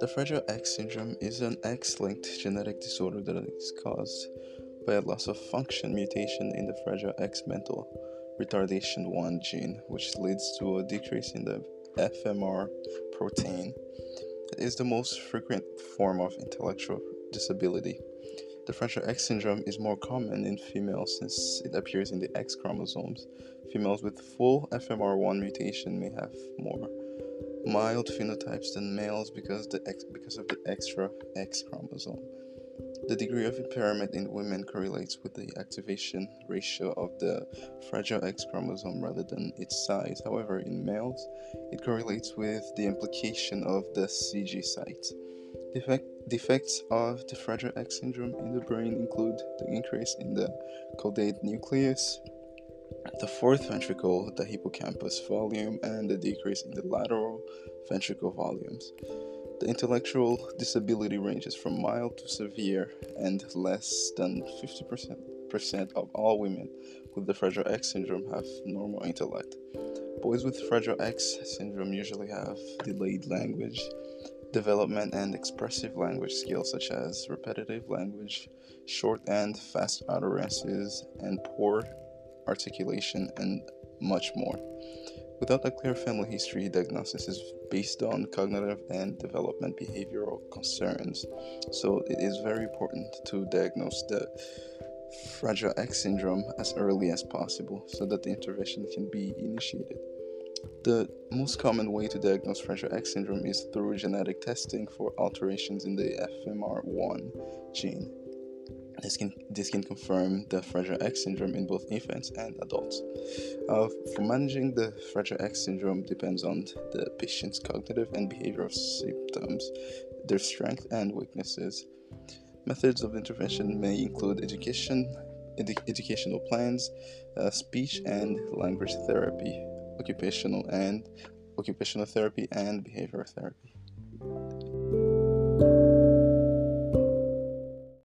The Fragile X syndrome is an X linked genetic disorder that is caused by a loss of function mutation in the Fragile X mental retardation 1 gene, which leads to a decrease in the FMR protein. It is the most frequent form of intellectual disability. The Fragile X syndrome is more common in females since it appears in the X chromosomes. Females with full FMR1 mutation may have more mild phenotypes than males because, the X, because of the extra X chromosome. The degree of impairment in women correlates with the activation ratio of the fragile X chromosome rather than its size. However, in males, it correlates with the implication of the CG site. Defect, defects of the Fragile X syndrome in the brain include the increase in the caudate nucleus, the fourth ventricle, the hippocampus volume, and the decrease in the lateral ventricle volumes. The intellectual disability ranges from mild to severe, and less than 50% of all women with the Fragile X syndrome have normal intellect. Boys with Fragile X syndrome usually have delayed language development and expressive language skills such as repetitive language, short and fast utterances, and poor articulation, and much more. Without a clear family history, diagnosis is based on cognitive and development behavioral concerns. So it is very important to diagnose the Fragile X syndrome as early as possible so that the intervention can be initiated. The most common way to diagnose Fragile X syndrome is through genetic testing for alterations in the FMR1 gene. This can, this can confirm the Fragile X syndrome in both infants and adults. Uh, for managing the Fragile X syndrome depends on the patient's cognitive and behavioral symptoms, their strengths and weaknesses. Methods of intervention may include education, edu- educational plans, uh, speech and language therapy, occupational and occupational therapy, and behavioral therapy.